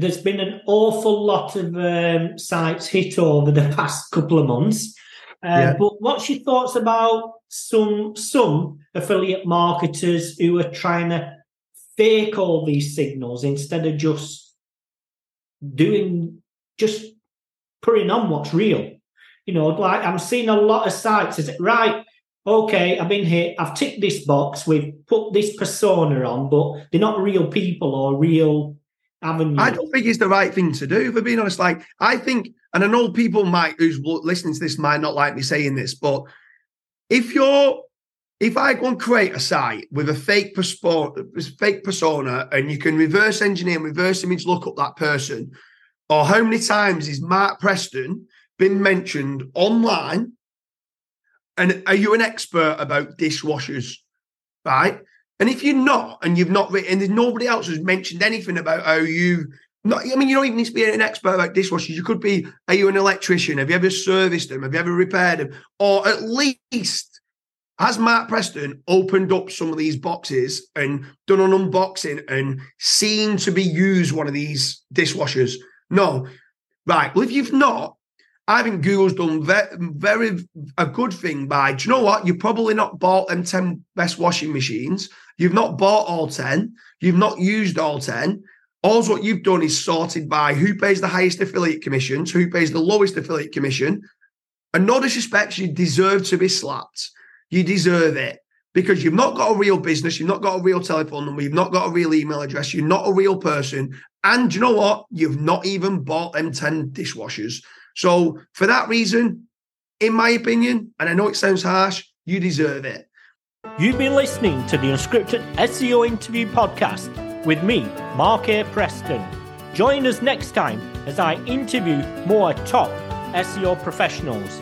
there's been an awful lot of um, sites hit over the past couple of months. Uh, yeah. But what's your thoughts about some some affiliate marketers who are trying to fake all these signals instead of just doing just putting on what's real? You know, like I'm seeing a lot of sites. Is it right? Okay, I've been here. I've ticked this box. We've put this persona on, but they're not real people or real avenues. I don't think it's the right thing to do. For being honest, like I think, and I know people might who's listening to this might not like me saying this, but if you're if I go and create a site with a fake persona, fake persona, and you can reverse engineer, and reverse image look up that person, or how many times is Mark Preston been mentioned online? And are you an expert about dishwashers? Right. And if you're not, and you've not written, and there's nobody else who's mentioned anything about how you not, I mean, you don't even need to be an expert about dishwashers. You could be, are you an electrician? Have you ever serviced them? Have you ever repaired them? Or at least has Mark Preston opened up some of these boxes and done an unboxing and seen to be used one of these dishwashers? No. Right. Well, if you've not, I think Google's done very, very a good thing by, do you know what? You've probably not bought them 10 best washing machines. You've not bought all 10. You've not used all 10. All what you've done is sorted by who pays the highest affiliate commissions, who pays the lowest affiliate commission. And no disrespect, you deserve to be slapped. You deserve it because you've not got a real business, you've not got a real telephone number, you've not got a real email address, you're not a real person. And you know what? You've not even bought them 10 dishwashers. So for that reason, in my opinion, and I know it sounds harsh, you deserve it. You've been listening to the Unscripted SEO Interview Podcast with me, Mark A. Preston. Join us next time as I interview more top SEO professionals.